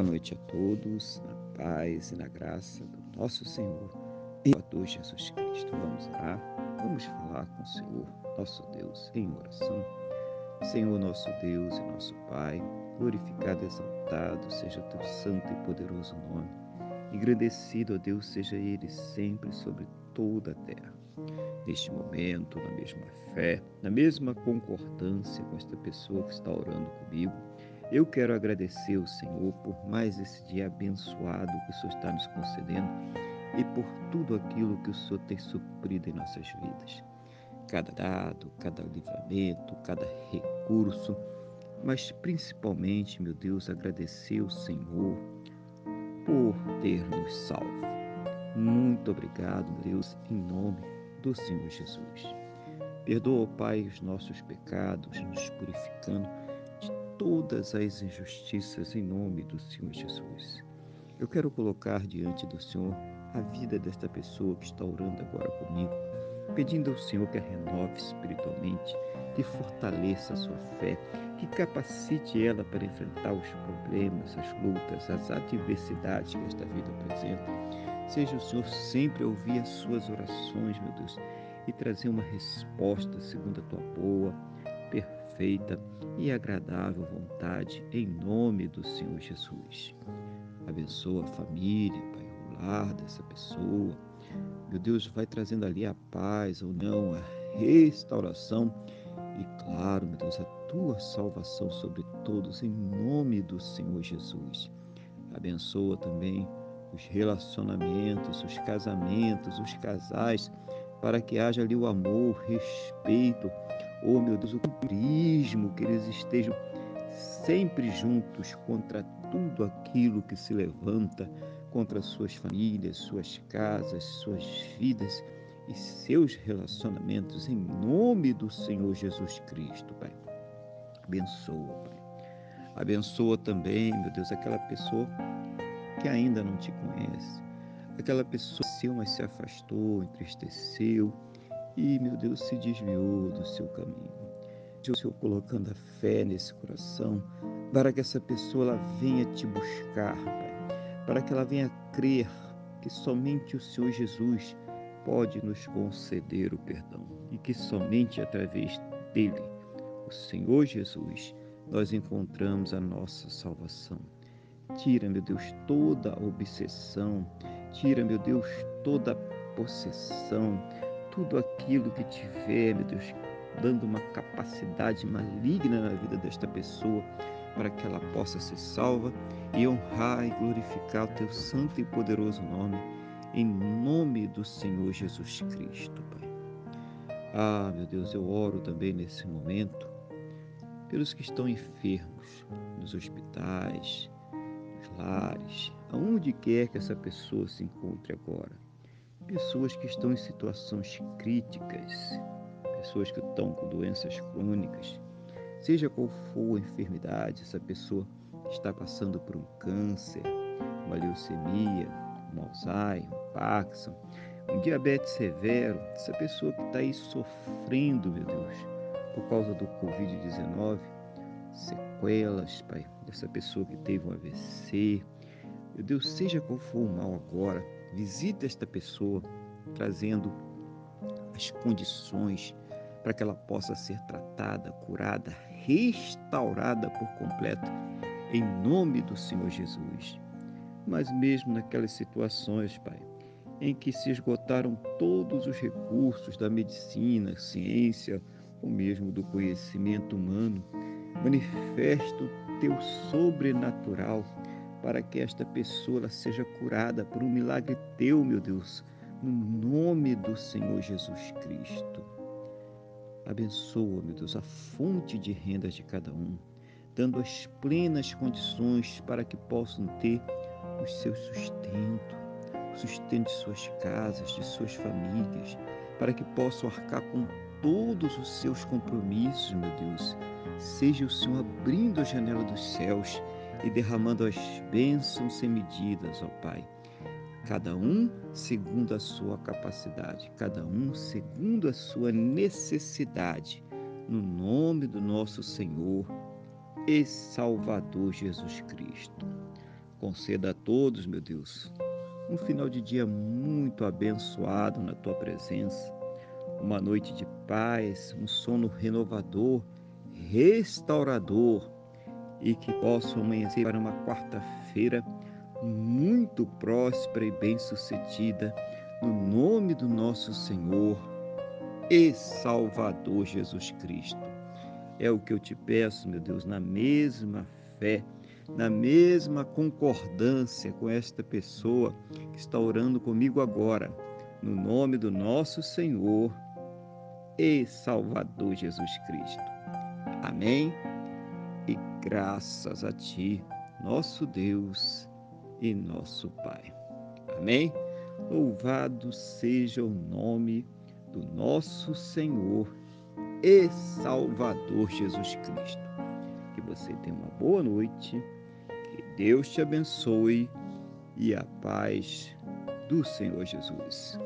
Boa noite a todos, na paz e na graça do nosso Senhor e Salvador Jesus Cristo. Vamos orar, vamos falar com o Senhor, nosso Deus, em oração. Senhor, nosso Deus e nosso Pai, glorificado e exaltado seja o teu santo e poderoso nome. Engrandecido, ó Deus, seja ele sempre sobre toda a terra. Neste momento, na mesma fé, na mesma concordância com esta pessoa que está orando comigo, eu quero agradecer ao Senhor por mais esse dia abençoado que o Senhor está nos concedendo e por tudo aquilo que o Senhor tem suprido em nossas vidas. Cada dado, cada livramento, cada recurso, mas principalmente, meu Deus, agradecer ao Senhor por ter nos salvo. Muito obrigado, Deus, em nome do Senhor Jesus. Perdoa, Pai, os nossos pecados, nos purificando todas as injustiças em nome do Senhor Jesus. Eu quero colocar diante do Senhor a vida desta pessoa que está orando agora comigo, pedindo ao Senhor que a renove espiritualmente, que fortaleça a sua fé, que capacite ela para enfrentar os problemas, as lutas, as adversidades que esta vida apresenta. Seja o Senhor sempre a ouvir as suas orações, meu Deus, e trazer uma resposta segundo a tua boa, perfeita e agradável vontade, em nome do Senhor Jesus. Abençoa a família, Pai, o lar dessa pessoa. Meu Deus, vai trazendo ali a paz, a união, a restauração e, claro, meu Deus, a tua salvação sobre todos, em nome do Senhor Jesus. Abençoa também os relacionamentos, os casamentos, os casais, para que haja ali o amor, respeito, oh meu Deus, o turismo, que eles estejam sempre juntos contra tudo aquilo que se levanta contra suas famílias, suas casas, suas vidas e seus relacionamentos, em nome do Senhor Jesus Cristo, Pai. Abençoa, Pai. Abençoa também, meu Deus, aquela pessoa que ainda não te conhece, aquela pessoa que mas se afastou, entristeceu e, meu Deus, se desviou do seu caminho. O Senhor colocando a fé nesse coração, para que essa pessoa ela venha te buscar, Pai, para que ela venha crer que somente o Senhor Jesus pode nos conceder o perdão e que somente através dele, o Senhor Jesus, nós encontramos a nossa salvação. Tira, meu Deus, toda obsessão, tira, meu Deus, toda possessão, tudo aquilo que tiver, meu Deus, dando uma capacidade maligna na vida desta pessoa, para que ela possa ser salva e honrar e glorificar o teu santo e poderoso nome, em nome do Senhor Jesus Cristo, Pai. Ah, meu Deus, eu oro também nesse momento pelos que estão enfermos, nos hospitais, nos lares, aonde quer que essa pessoa se encontre agora pessoas que estão em situações críticas, pessoas que estão com doenças crônicas, seja qual for a enfermidade, essa pessoa está passando por um câncer, uma leucemia, um Alzheimer, um Parkinson, um diabetes severo, essa pessoa que está aí sofrendo, meu Deus, por causa do Covid-19, sequelas, Pai, dessa pessoa que teve um AVC, meu Deus, seja qual for o mal agora, Visita esta pessoa, trazendo as condições para que ela possa ser tratada, curada, restaurada por completo, em nome do Senhor Jesus. Mas mesmo naquelas situações, Pai, em que se esgotaram todos os recursos da medicina, ciência, ou mesmo do conhecimento humano, manifesta o teu sobrenatural para que esta pessoa seja curada por um milagre teu, meu Deus, no nome do Senhor Jesus Cristo. Abençoa, meu Deus, a fonte de rendas de cada um, dando as plenas condições para que possam ter o seu sustento, o sustento de suas casas, de suas famílias, para que possam arcar com todos os seus compromissos, meu Deus. Seja o Senhor abrindo a janela dos céus e derramando as bênçãos sem medidas, ó Pai. Cada um segundo a sua capacidade, cada um segundo a sua necessidade, no nome do nosso Senhor e Salvador Jesus Cristo. Conceda a todos, meu Deus, um final de dia muito abençoado na tua presença, uma noite de paz, um sono renovador, restaurador e que possam amanhecer para uma quarta-feira muito próspera e bem-sucedida, no nome do nosso Senhor e Salvador Jesus Cristo. É o que eu te peço, meu Deus, na mesma fé, na mesma concordância com esta pessoa que está orando comigo agora, no nome do nosso Senhor e Salvador Jesus Cristo. Amém. E graças a Ti, nosso Deus e nosso Pai. Amém? Louvado seja o nome do nosso Senhor e Salvador Jesus Cristo. Que você tenha uma boa noite, que Deus te abençoe e a paz do Senhor Jesus.